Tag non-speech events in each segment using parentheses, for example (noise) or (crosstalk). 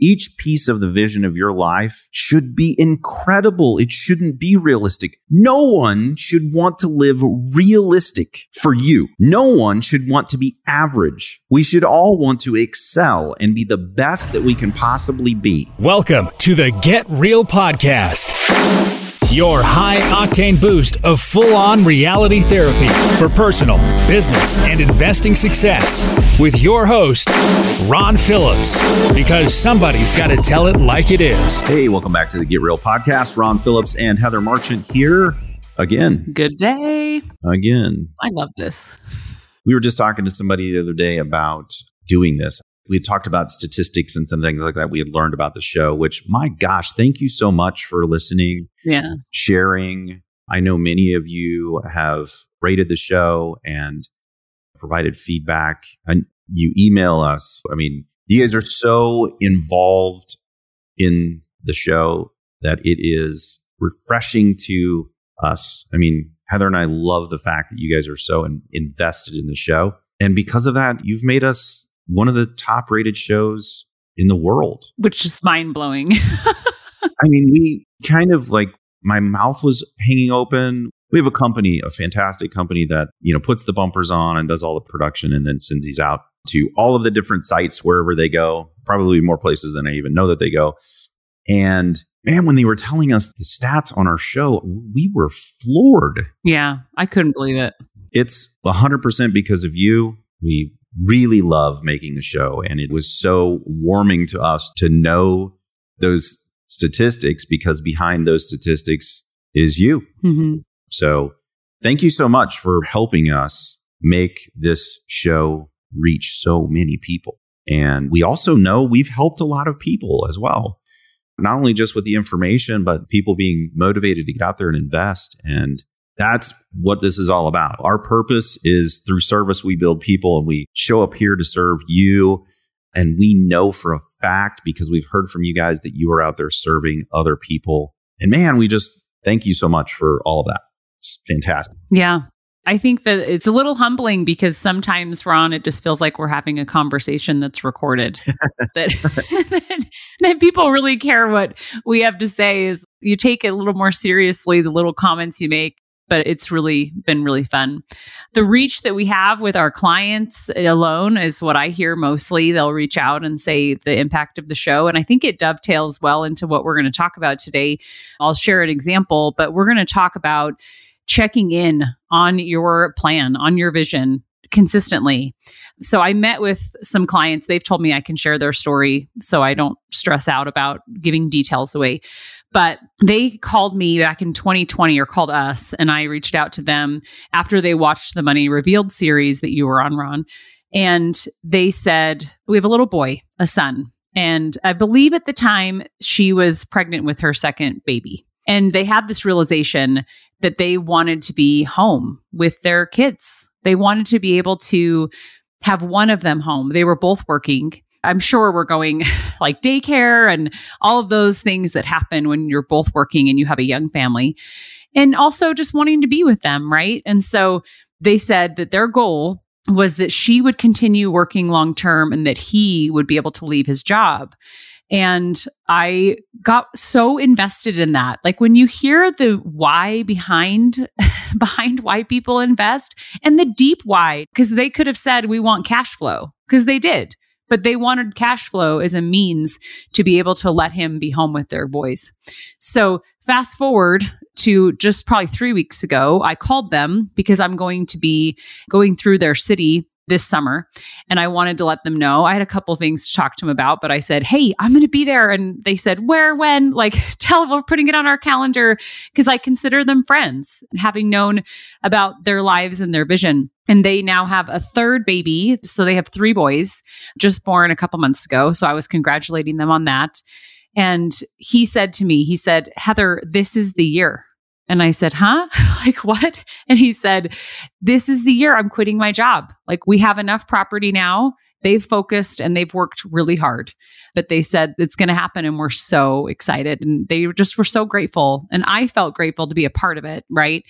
each piece of the vision of your life should be incredible. It shouldn't be realistic. No one should want to live realistic for you. No one should want to be average. We should all want to excel and be the best that we can possibly be. Welcome to the Get Real Podcast. Your high octane boost of full on reality therapy for personal, business, and investing success with your host, Ron Phillips. Because somebody's got to tell it like it is. Hey, welcome back to the Get Real podcast. Ron Phillips and Heather Marchant here again. Good day. Again. I love this. We were just talking to somebody the other day about doing this we had talked about statistics and some things like that we had learned about the show, which my gosh, thank you so much for listening, yeah, sharing. I know many of you have rated the show and provided feedback and you email us. I mean, you guys are so involved in the show that it is refreshing to us. I mean, Heather and I love the fact that you guys are so in, invested in the show. And because of that, you've made us one of the top rated shows in the world. Which is mind blowing. (laughs) I mean, we kind of like my mouth was hanging open. We have a company, a fantastic company that, you know, puts the bumpers on and does all the production and then sends these out to all of the different sites wherever they go, probably more places than I even know that they go. And man, when they were telling us the stats on our show, we were floored. Yeah, I couldn't believe it. It's 100% because of you. We really love making the show. And it was so warming to us to know those statistics because behind those statistics is you. Mm-hmm. So thank you so much for helping us make this show reach so many people. And we also know we've helped a lot of people as well. Not only just with the information, but people being motivated to get out there and invest. And that's what this is all about. Our purpose is through service, we build people and we show up here to serve you. And we know for a fact, because we've heard from you guys, that you are out there serving other people. And man, we just thank you so much for all of that. It's fantastic. Yeah. I think that it's a little humbling because sometimes, Ron, it just feels like we're having a conversation that's recorded. (laughs) that, (laughs) that, that people really care what we have to say. Is you take it a little more seriously the little comments you make but it's really been really fun. The reach that we have with our clients alone is what I hear mostly. They'll reach out and say the impact of the show. And I think it dovetails well into what we're going to talk about today. I'll share an example, but we're going to talk about checking in on your plan, on your vision consistently. So I met with some clients. They've told me I can share their story so I don't stress out about giving details away. But they called me back in 2020 or called us, and I reached out to them after they watched the Money Revealed series that you were on, Ron. And they said, We have a little boy, a son. And I believe at the time she was pregnant with her second baby. And they had this realization that they wanted to be home with their kids. They wanted to be able to have one of them home. They were both working I'm sure we're going (laughs) like daycare and all of those things that happen when you're both working and you have a young family. And also just wanting to be with them, right? And so they said that their goal was that she would continue working long term and that he would be able to leave his job. And I got so invested in that. Like when you hear the why behind (laughs) behind why people invest and the deep why because they could have said we want cash flow because they did but they wanted cash flow as a means to be able to let him be home with their boys. So, fast forward to just probably three weeks ago, I called them because I'm going to be going through their city this summer and I wanted to let them know. I had a couple things to talk to them about, but I said, "Hey, I'm going to be there." And they said, "Where, when?" Like, (laughs) tell we're putting it on our calendar because I consider them friends, having known about their lives and their vision. And they now have a third baby, so they have three boys just born a couple months ago. So I was congratulating them on that. And he said to me, he said, "Heather, this is the year." And I said, huh? (laughs) like what? And he said, this is the year I'm quitting my job. Like we have enough property now. They've focused and they've worked really hard. But they said it's going to happen and we're so excited. And they just were so grateful. And I felt grateful to be a part of it. Right.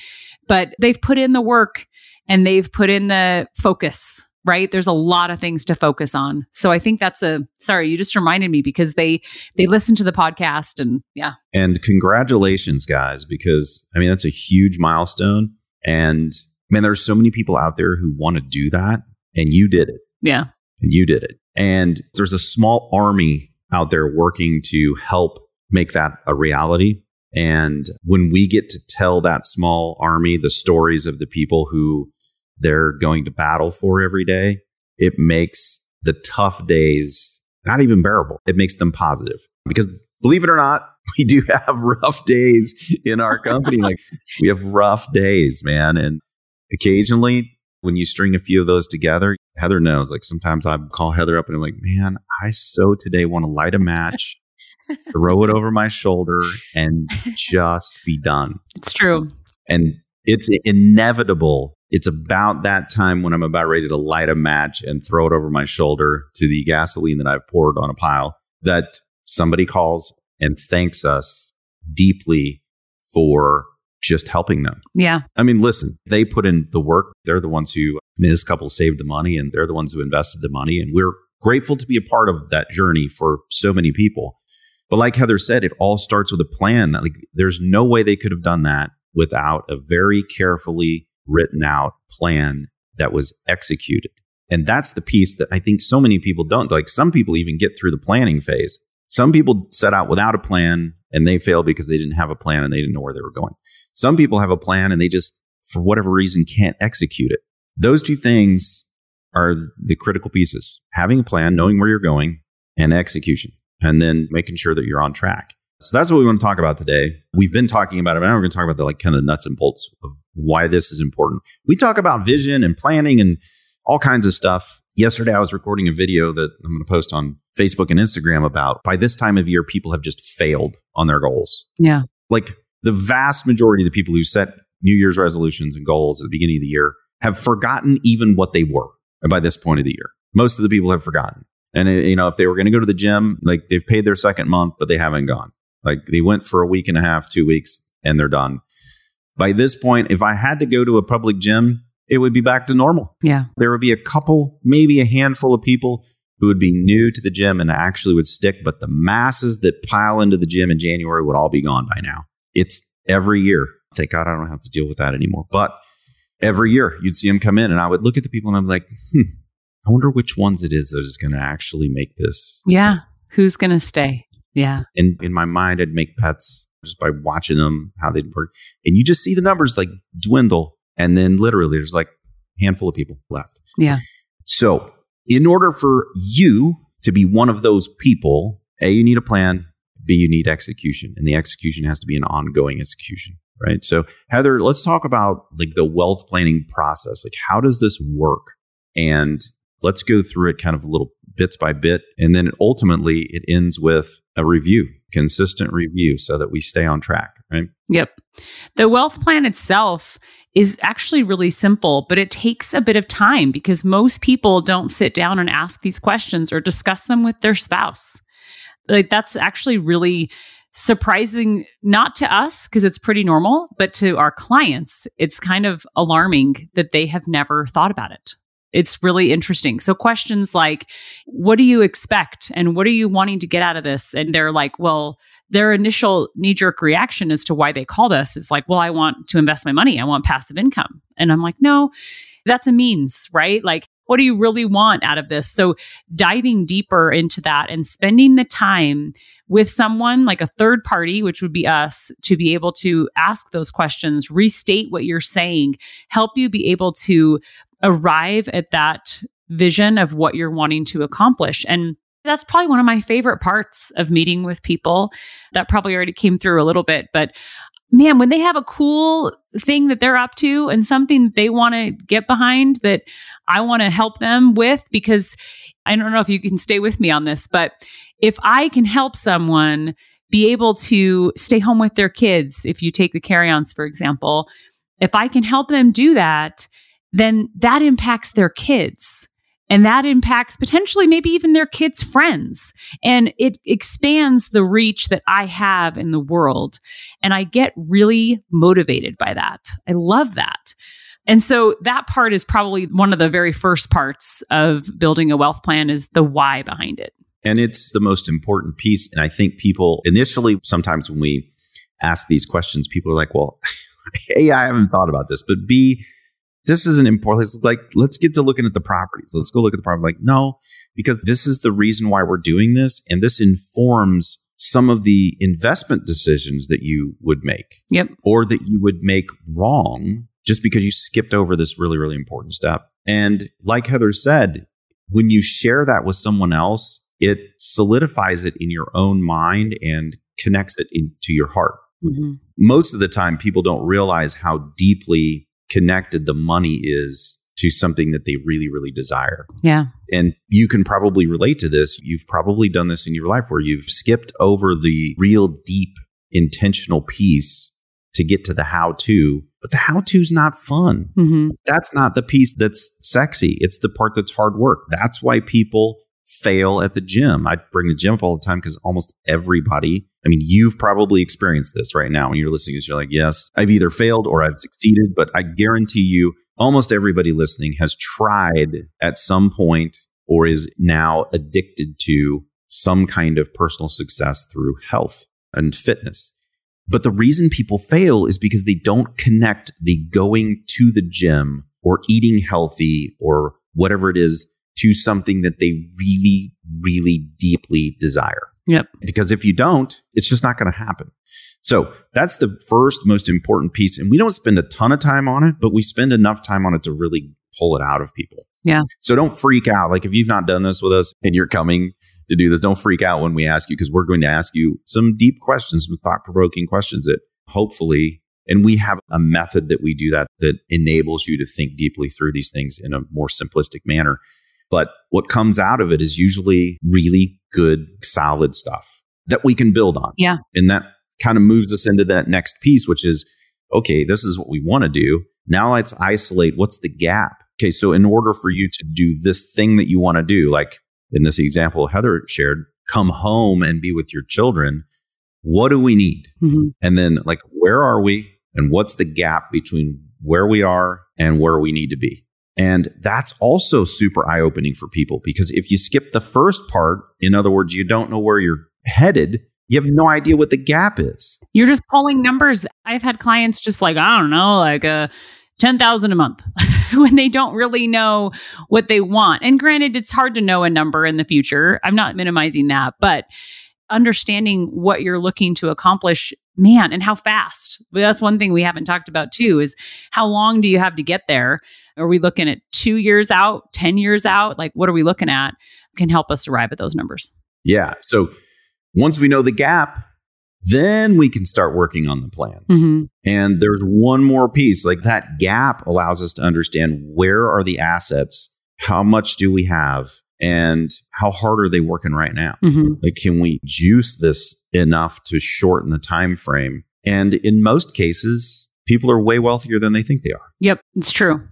But they've put in the work and they've put in the focus right there's a lot of things to focus on so i think that's a sorry you just reminded me because they they listen to the podcast and yeah And congratulations, guys, because I mean, that's a huge milestone. And man, there's so many people out there who want to do that. And you did it. yeah And you did it. And there's a small army out there working to help make that a reality. And when we get to tell that small army the stories of the people who they're going to battle for every day, it makes the tough days not even bearable. It makes them positive. Because believe it or not, (laughs) we do have rough days in our company. (laughs) like we have rough days, man. And occasionally when you string a few of those together, Heather knows. Like sometimes I call Heather up and I'm like, man, I so today want to light a match, (laughs) throw it over my shoulder, and just be done. it's true And it's inevitable. It's about that time when I'm about ready to light a match and throw it over my shoulder to the gasoline that I've poured on a pile that somebody calls and thanks us deeply for just helping them. yeah I mean, listen, they put in the work. They're the ones who, I mean, this couple saved the money and they're the ones who invested the money. And we're grateful to be a part of that journey for so many people. But like Heather said, it all starts with a plan. Like there's no way they could have done that without a very carefully written out plan that was executed. And that's the piece that I think so many people don't. Like some people even get through the planning phase. Some people set out without a plan and they fail because they didn't have a plan and they didn't know where they were going. Some people have a plan and they just, for whatever reason, can't execute it. Those two things are the critical pieces having a plan, knowing where you're going, and execution, and then making sure that you're on track. So that's what we want to talk about today. We've been talking about it, but now we're going to talk about the like kind of the nuts and bolts of why this is important. We talk about vision and planning and all kinds of stuff. Yesterday, I was recording a video that I'm going to post on Facebook and Instagram about by this time of year, people have just failed on their goals yeah like the vast majority of the people who set New Year's resolutions and goals at the beginning of the year have forgotten even what they were by this point of the year. Most of the people have forgotten. And you know, if they were going to go to the gym, like they've paid their second month, but they haven't gone. Like they went for a week and a half, two weeks, and they're done. By this point, if I had to go to a public gym, it would be back to normal. yeah There would be a couple, maybe a handful of people who would be new to the gym and actually would stick, but the masses that pile into the gym in January would all be gone by now. It's every year. Thank God I don't have to deal with that anymore. But every year you'd see them come in and I would look at the people and I'm like, hmm, I wonder which ones it is that is going to actually make this. yeah who's gonna stay yeah And in my mind, I'd make pets just by watching them, how they'd work. And you just see the numbers like dwindle. And then literally there's like a handful of people left. yeah So, in order for you to be one of those people, A, you need a plan, B, you need execution. And the execution has to be an ongoing execution, right? So, Heather, let's talk about like the wealth planning process. Like, how does this work? And let's go through it kind of a little bits by bit. And then ultimately, it ends with a review, consistent review, so that we stay on track, right? Yep. The wealth plan itself is actually really simple, but it takes a bit of time because most people don't sit down and ask these questions or discuss them with their spouse. Like that's actually really surprising not to us because it's pretty normal, but to our clients, it's kind of alarming that they have never thought about it. It's really interesting. So questions like what do you expect and what are you wanting to get out of this? And they're like, well, their initial knee jerk reaction as to why they called us is like, well, I want to invest my money. I want passive income. And I'm like, no, that's a means, right? Like, what do you really want out of this? So, diving deeper into that and spending the time with someone like a third party, which would be us, to be able to ask those questions, restate what you're saying, help you be able to arrive at that vision of what you're wanting to accomplish. And that's probably one of my favorite parts of meeting with people. That probably already came through a little bit, but man, when they have a cool thing that they're up to and something they want to get behind that I want to help them with, because I don't know if you can stay with me on this, but if I can help someone be able to stay home with their kids, if you take the carry ons, for example, if I can help them do that, then that impacts their kids. And that impacts potentially maybe even their kids' friends. And it expands the reach that I have in the world. And I get really motivated by that. I love that. And so that part is probably one of the very first parts of building a wealth plan is the why behind it. And it's the most important piece. And I think people initially, sometimes when we ask these questions, people are like, well, (laughs) A, I haven't thought about this, but B, this isn't important. It's like, let's get to looking at the properties. Let's go look at the property. Like, no, because this is the reason why we're doing this. And this informs some of the investment decisions that you would make. Yep. Or that you would make wrong just because you skipped over this really, really important step. And like Heather said, when you share that with someone else, it solidifies it in your own mind and connects it into your heart. Mm-hmm. Most of the time, people don't realize how deeply connected the money is to something that they really, really desire. Yeah. And you can probably relate to this. You've probably done this in your life where you've skipped over the real deep intentional piece to get to the how to, but the how to is not fun. Mm-hmm. That's not the piece that's sexy. It's the part that's hard work. That's why people fail at the gym. I bring the gym up all the time because almost everybody, I mean, you've probably experienced this right now when you're listening. Is you're like, yes, I've either failed or I've succeeded, but I guarantee you, almost everybody listening has tried at some point or is now addicted to some kind of personal success through health and fitness. But the reason people fail is because they don't connect the going to the gym or eating healthy or whatever it is to something that they really, really deeply desire. Yep. Because if you don't, it's just not going to happen. So that's the first most important piece. And we don't spend a ton of time on it, but we spend enough time on it to really pull it out of people. Yeah. So don't freak out. Like if you've not done this with us and you're coming to do this, don't freak out when we ask you because we're going to ask you some deep questions, some thought provoking questions that hopefully, and we have a method that we do that that enables you to think deeply through these things in a more simplistic manner. But what comes out of it is usually really good, solid stuff that we can build on. Yeah. And that kind of moves us into that next piece, which is okay, this is what we want to do. Now let's isolate what's the gap. Okay, so in order for you to do this thing that you want to do, like in this example Heather shared, come home and be with your children, what do we need? Mm-hmm. And then, like, where are we? And what's the gap between where we are and where we need to be? And that's also super eye opening for people because if you skip the first part, in other words, you don't know where you're headed, you have no idea what the gap is. You're just pulling numbers. I've had clients just like, I don't know, like a uh, 10,000 a month (laughs) when they don't really know what they want. And granted, it's hard to know a number in the future. I'm not minimizing that, but understanding what you're looking to accomplish, man, and how fast. That's one thing we haven't talked about too is how long do you have to get there? Are we looking at two years out, 10 years out? Like, what are we looking at? Can help us arrive at those numbers. Yeah. So once we know the gap, then we can start working on the plan. Mm-hmm. And there's one more piece like that gap allows us to understand where are the assets, how much do we have, and how hard are they working right now? Mm-hmm. Like, can we juice this enough to shorten the time frame? And in most cases, people are way wealthier than they think they are. Yep, it's true.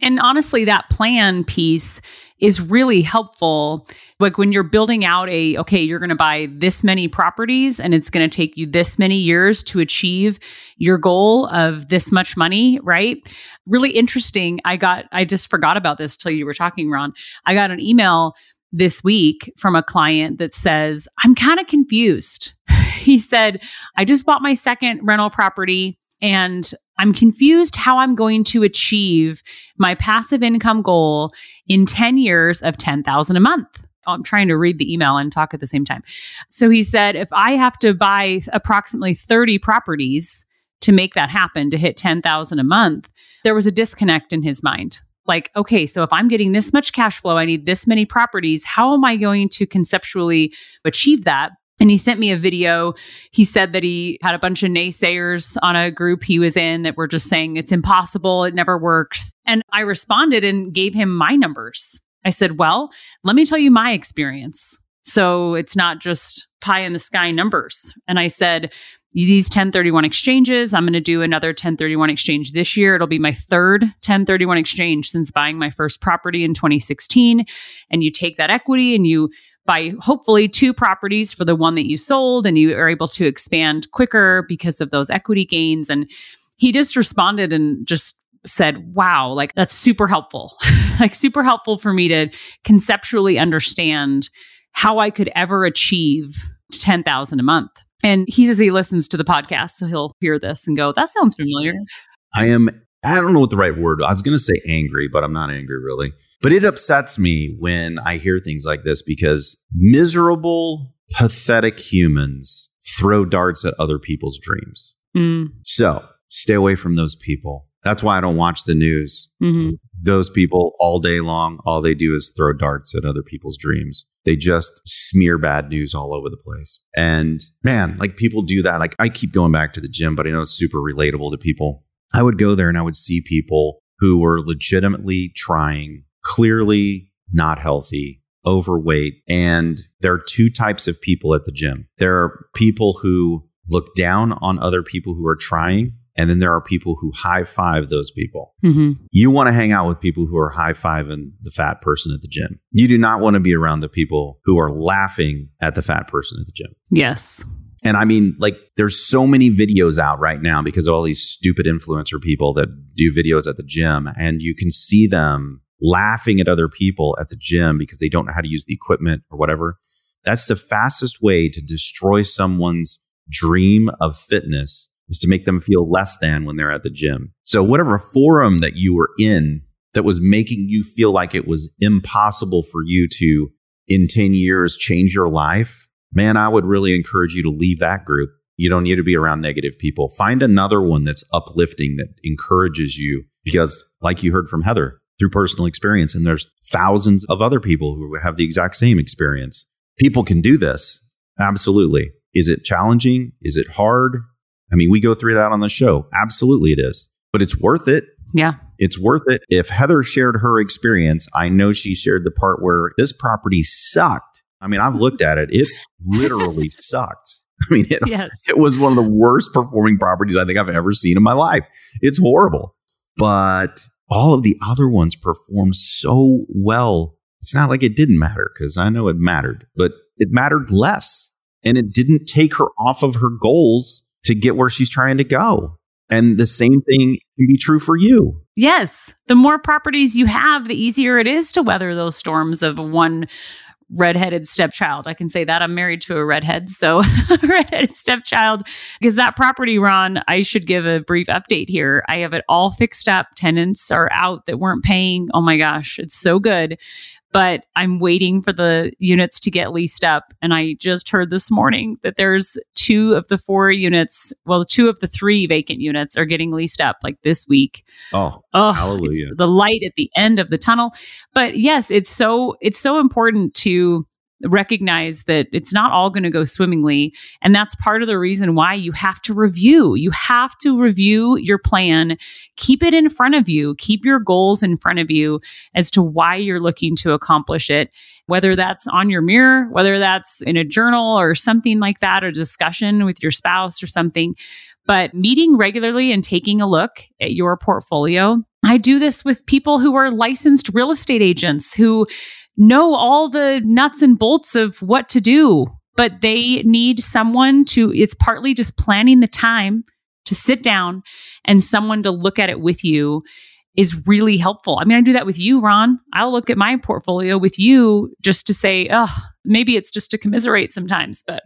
And honestly, that plan piece is really helpful. Like when you're building out a, okay, you're going to buy this many properties and it's going to take you this many years to achieve your goal of this much money, right? Really interesting. I got, I just forgot about this till you were talking, Ron. I got an email this week from a client that says, I'm kind of confused. (laughs) he said, I just bought my second rental property and I'm confused how I'm going to achieve my passive income goal in 10 years of 10,000 a month. Oh, I'm trying to read the email and talk at the same time. So he said, if I have to buy approximately 30 properties to make that happen, to hit 10,000 a month, there was a disconnect in his mind. Like, okay, so if I'm getting this much cash flow, I need this many properties. How am I going to conceptually achieve that? And he sent me a video. He said that he had a bunch of naysayers on a group he was in that were just saying it's impossible, it never works. And I responded and gave him my numbers. I said, Well, let me tell you my experience. So it's not just pie in the sky numbers. And I said, these 1031 exchanges, I'm going to do another 1031 exchange this year. It'll be my third 1031 exchange since buying my first property in 2016. And you take that equity and you buy hopefully two properties for the one that you sold and you are able to expand quicker because of those equity gains. And he just responded and just said, wow, like that's super helpful. (laughs) like super helpful for me to conceptually understand how I could ever achieve 10,000 a month. And he says he listens to the podcast, so he'll hear this and go, that sounds familiar. I am, I don't know what the right word, I was going to say angry, but I'm not angry really. But it upsets me when I hear things like this because miserable, pathetic humans throw darts at other people's dreams. Mm. So stay away from those people. That's why I don't watch the news. hmm Those people all day long, all they do is throw darts at other people's dreams. They just smear bad news all over the place. And man, like people do that. Like I keep going back to the gym, but I know it's super relatable to people. I would go there and I would see people who were legitimately trying, clearly not healthy, overweight. And there are two types of people at the gym. There are people who look down on other people who are trying. And then there are people who high five those people. hmm You want to hang out with people who are high fiving the fat person at the gym. You do not want to be around the people who are laughing at the fat person at the gym. Yes. And I mean, like, there's so many videos out right now because of all these stupid influencer people that do videos at the gym, and you can see them laughing at other people at the gym because they don't know how to use the equipment or whatever. That's the fastest way to destroy someone's dream of fitness is to make them feel less than when they're at the gym. So, whatever forum that you were in that was making you feel like it was impossible for you to, in 10 years, change your life, man, I would really encourage you to leave that group. You don't need to be around negative people. Find another one that's uplifting, that encourages you. Because, like you heard from Heather, through personal experience, and there's thousands of other people who have the exact same experience. People can do this. Absolutely. Is it challenging? Is it hard? I mean, we go through that on the show. Absolutely, it is. But it's worth it. Yeah. It's worth it. If Heather shared her experience, I know she shared the part where this property sucked. I mean, I've looked at it. It literally (laughs) sucked. I mean, it, Yes. it was one of the worst performing properties I think I've ever seen in my life. It's horrible. But all of the other ones performed so well. It's not like it didn't matter because I know it mattered, but it mattered less. And it didn't take her off of her goals to get where she's trying to go. And the same thing can be true for you. Yes. The more properties you have, the easier it is to weather those storms of one redheaded stepchild. I can say that I'm married to a redhead, so (laughs) redheaded stepchild. Because that property, Ron, I should give a brief update here. I have it all fixed up. Tenants are out that weren't paying. Oh my gosh, it's so good. But I'm waiting for the units to get leased up. And I just heard this morning that there's two of the four units, well, two of the three vacant units are getting leased up like this week. Oh, Oh, Hallelujah. the light at the end of the tunnel. But yes, it's so it's so important to recognize that it's not all going to go swimmingly and that's part of the reason why you have to review. You have to review your plan. Keep it in front of you. Keep your goals in front of you as to why you're looking to accomplish it. Whether that's on your mirror whether that's in a journal or something like that or discussion with your spouse or something. But meeting regularly and taking a look at your portfolio. I do this with people who are licensed real estate agents who know all the nuts and bolts of what to do, but they need someone to, it's partly just planning the time to sit down and someone to look at it with you is really helpful. I mean, I do that with you, Ron. I'll look at my portfolio with you just to say, oh, maybe it's just to commiserate sometimes, but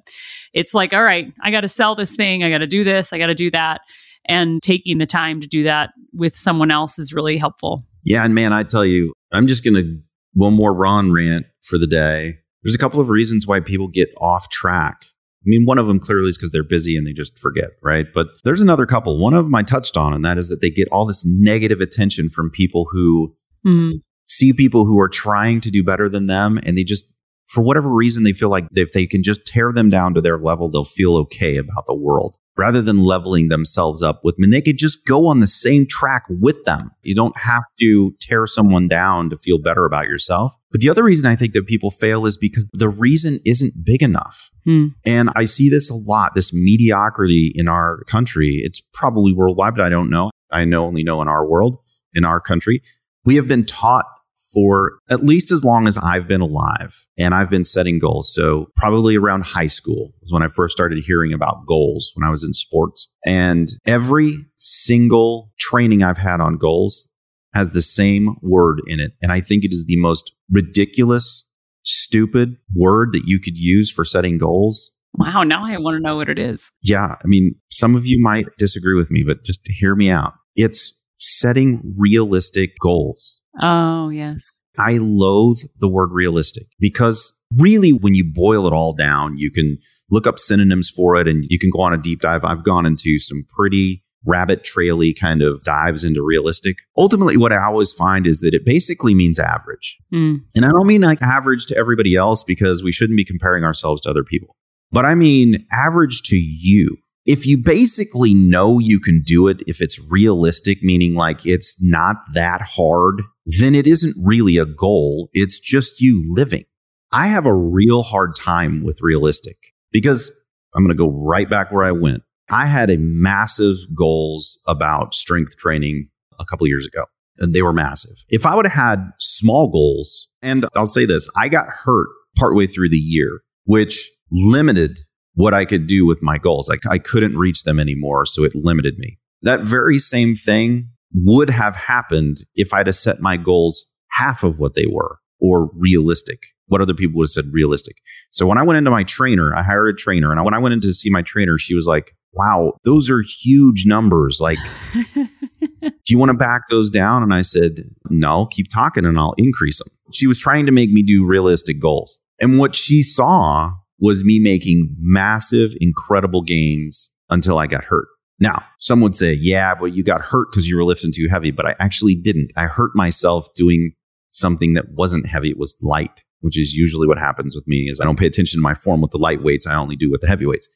it's like, all right, I got to sell this thing. I got to do this. I got to do that. And taking the time to do that with someone else is really helpful. Yeah, and man, I tell you, I'm just going to one more Ron rant for the day. There's a couple of reasons why people get off track. I mean, one of them clearly is because they're busy and they just forget, right? But there's another couple. One of them I touched on, and that is that they get all this negative attention from people who Mm, see people who are trying to do better than them, and they just, for whatever reason, they feel like if they can just tear them down to their level, they'll feel okay about the world rather than leveling themselves up with them. And they could just go on the same track with them. You don't have to tear someone down to feel better about yourself. But the other reason I think that people fail is because the reason isn't big enough. Hmm. And I see this a lot, this mediocrity in our country. It's probably worldwide, but I don't know. I know only know in our world, in our country. We have been taught for at least as long as I've been alive and I've been setting goals. So, probably around high school was when I first started hearing about goals when I was in sports. And every single training I've had on goals has the same word in it. And I think it is the most ridiculous, stupid word that you could use for setting goals. Wow, now I want to know what it is. Yeah. I mean, some of you might disagree with me, but just hear me out. It's setting realistic goals. Oh, yes. I loathe the word realistic because really, when you boil it all down, you can look up synonyms for it and you can go on a deep dive. I've gone into some pretty rabbit traily kind of dives into realistic. Ultimately, what I always find is that it basically means average. Mm. And I don't mean like average to everybody else because we shouldn't be comparing ourselves to other people, but I mean average to you if you basically know you can do it, if it's realistic, meaning like it's not that hard, then it isn't really a goal. It's just you living. I have a real hard time with realistic because I'm going to go right back where I went. I had a massive goals about strength training a couple years ago, and they were massive. If I would have had small goals, and I'll say this, I got hurt partway through the year, which limited what I could do with my goals. Like I couldn't reach them anymore, so it limited me. That very same thing would have happened if I'd have set my goals half of what they were or realistic. What other people would have said realistic. So when I went into my trainer, I hired a trainer, and when I went in to see my trainer, she was like, "Wow, those are huge numbers. Like, (laughs) do you want to back those down?" And I said, "No, keep talking, and I'll increase them." She was trying to make me do realistic goals, and what she saw was me making massive, incredible gains until I got hurt. Now, some would say, yeah, but you got hurt because you were lifting too heavy. But I actually didn't. I hurt myself doing something that wasn't heavy. It was light, which is usually what happens with me is I don't pay attention to my form with the light weights. I only do with the heavy weights.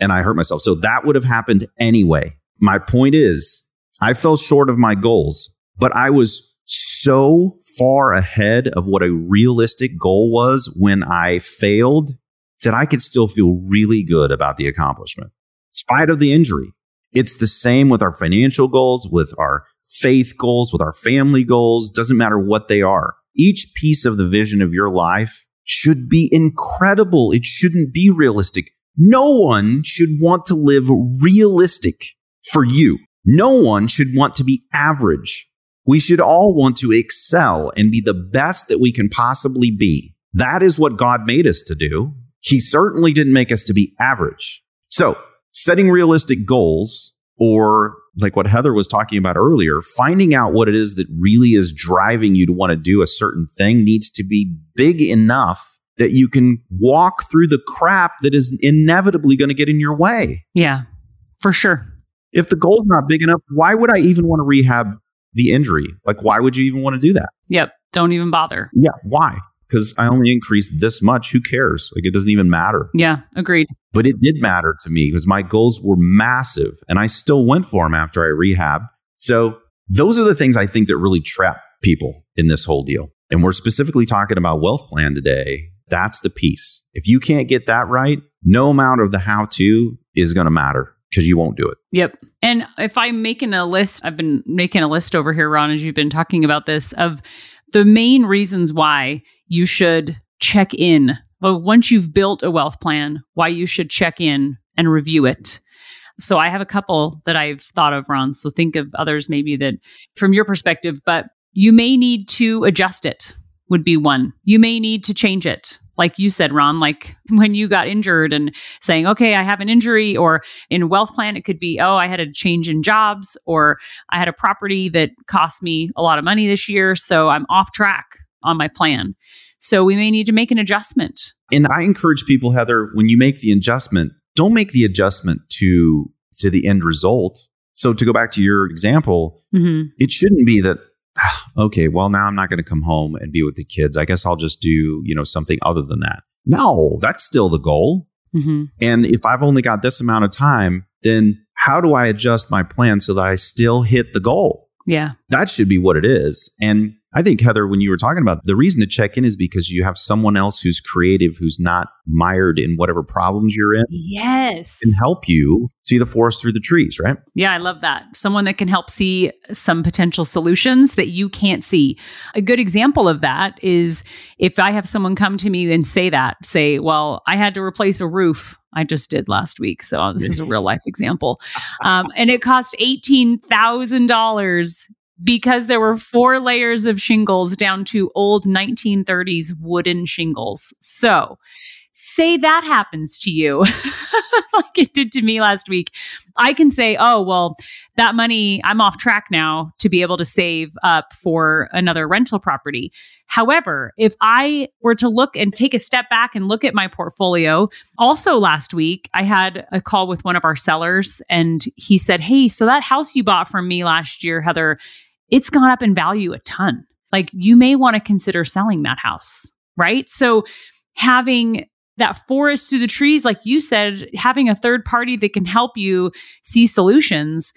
And I hurt myself. So that would have happened anyway. My point is I fell short of my goals, but I was so far ahead of what a realistic goal was when I failed that I could still feel really good about the accomplishment, spite of the injury. It's the same with our financial goals, with our faith goals, with our family goals, doesn't matter what they are. Each piece of the vision of your life should be incredible. It shouldn't be realistic. No one should want to live realistic for you. No one should want to be average. We should all want to excel and be the best that we can possibly be. That is what God made us to do. He certainly didn't make us to be average. So, setting realistic goals, or like what Heather was talking about earlier, finding out what it is that really is driving you to want to do a certain thing needs to be big enough that you can walk through the crap that is inevitably going to get in your way. Yeah, for sure. If the goal's not big enough, why would I even want to rehab the injury? Like, why would you even want to do that? Yep. Don't even bother. Yeah. Why? Because I only increased this much. Who cares? Like it doesn't even matter. Yeah, agreed. But it did matter to me because my goals were massive and I still went for them after I rehabbed. So those are the things I think that really trap people in this whole deal. And we're specifically talking about wealth plan today. That's the piece. If you can't get that right, no amount of the how to is going to matter because you won't do it. Yep. And if I'm making a list, I've been making a list over here, Ron, as you've been talking about this, of the main reasons why you should check in. Well, once you've built a wealth plan, why you should check in and review it. So I have a couple that I've thought of, Ron. So think of others maybe that from your perspective, but you may need to adjust it, would be one. You may need to change it. Like you said, Ron, like (laughs) when you got injured and saying, okay, I have an injury, or in wealth plan, it could be, oh, I had a change in jobs, or I had a property that cost me a lot of money this year. So I'm off track on my plan. So we may need to make an adjustment. And I encourage people, Heather, when you make the adjustment, don't make the adjustment to to the end result. So to go back to your example, mm-hmm. it shouldn't be that okay, well now I'm not going to come home and be with the kids. I guess I'll just do, you know, something other than that. No, that's still the goal. Mm-hmm. And if I've only got this amount of time, then how do I adjust my plan so that I still hit the goal? Yeah. That should be what it is. And I think, Heather, when you were talking about the reason to check in is because you have someone else who's creative, who's not mired in whatever problems you're in, Yes. can help you see the forest through the trees, right? Yeah, I love that. Someone that can help see some potential solutions that you can't see. A good example of that is if I have someone come to me and say that, say, Well, I had to replace a roof. I just did last week. So this is a real life example. Um, and it cost $18,000 because there were four layers of shingles down to old 1930s wooden shingles. So, say that happens to you, (laughs) like it did to me last week. I can say, oh, well, that money, I'm off track now to be able to save up for another rental property. However, if I were to look and take a step back and look at my portfolio, also last week, I had a call with one of our sellers and he said, Hey, so that house you bought from me last year, Heather, it's gone up in value a ton. Like you may want to consider selling that house, right? So having that forest through the trees, like you said, having a third party that can help you see solutions.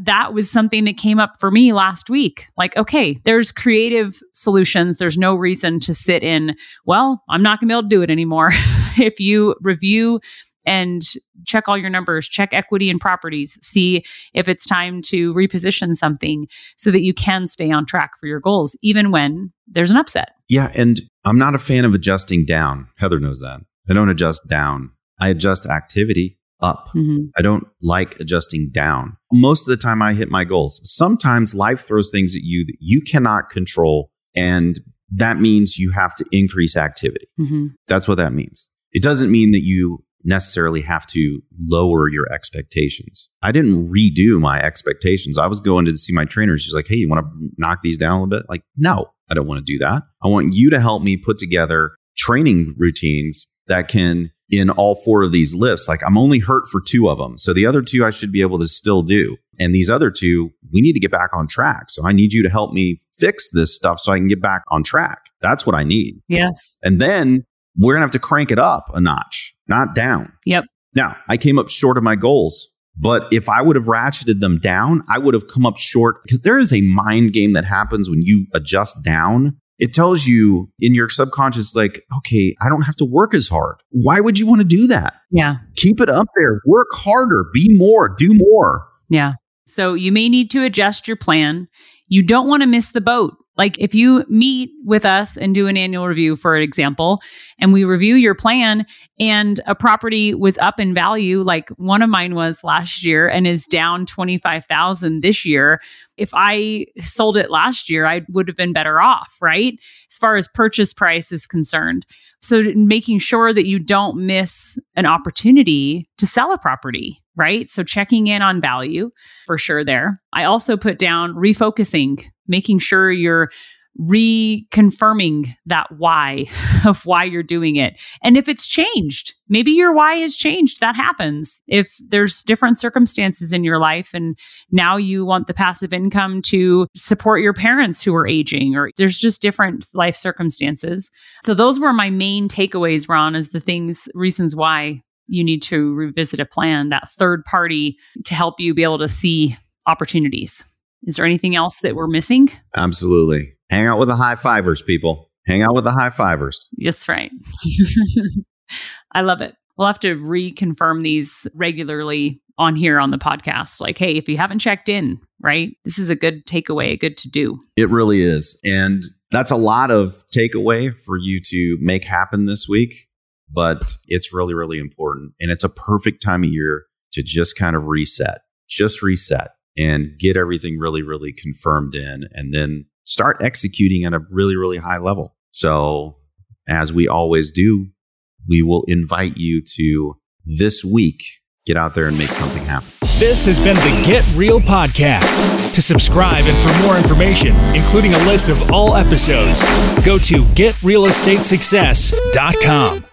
That was something that came up for me last week. Like, okay, there's creative solutions. There's no reason to sit in, well, I'm not going to be able to do it anymore. (laughs) if you review and check all your numbers, check equity and properties, see if it's time to reposition something so that you can stay on track for your goals, even when there's an upset. Yeah. And I'm not a fan of adjusting down. Heather knows that. I don't adjust down, I adjust activity up. Mhm. I don't like adjusting down. Most of the time, I hit my goals. Sometimes life throws things at you that you cannot control. And that means you have to increase activity. Mhm. That's what that means. It doesn't mean that you necessarily have to lower your expectations. I didn't redo my expectations. I was going to see my trainer. She's like, hey, you want to knock these down a little bit? Like, no, I don't want to do that. I want you to help me put together training routines that can, in all four of these lifts, like I'm only hurt for two of them. So the other two I should be able to still do. And these other two, we need to get back on track. So I need you to help me fix this stuff so I can get back on track. That's what I need. Yes. And then we're going to have to crank it up a notch, not down. Yep. Now, I came up short of my goals, but if I would have ratcheted them down, I would have come up short because there is a mind game that happens when you adjust down. It tells you in your subconscious, like, okay, I don't have to work as hard. Why would you want to do that? Yeah. Keep it up there, work harder, be more, do more. Yeah. So you may need to adjust your plan. You don't want to miss the boat. Like if you meet with us and do an annual review, for example, and we review your plan and a property was up in value, like one of mine was last year and is down 25,000 this year. If I sold it last year, I would have been better off, right? As far as purchase price is concerned. So making sure that you don't miss an opportunity to sell a property, right? So checking in on value for sure there. I also put down refocusing, making sure you're reconfirming that why (laughs) of why you're doing it. And if it's changed, maybe your why has changed. That happens. If there's different circumstances in your life and now you want the passive income to support your parents who are aging or there's just different life circumstances. So those were my main takeaways, Ron, as the things reasons why you need to revisit a plan, that third party to help you be able to see opportunities. Is there anything else that we're missing? Absolutely. Hang out with the high fivers, people. Hang out with the high fivers. That's right. (laughs) I love it. We'll have to reconfirm these regularly on here on the podcast. Like, hey, if you haven't checked in, right? This is a good takeaway, a good to do. It really is. And that's a lot of takeaway for you to make happen this week, but it's really, really important. And it's a perfect time of year to just kind of reset, just reset and get everything really, really confirmed in and then start executing at a really, really high level. So, as we always do, we will invite you to this week get out there and make something happen. This has been the Get Real Podcast. To subscribe and for more information, including a list of all episodes, go to getrealestatesuccess.com.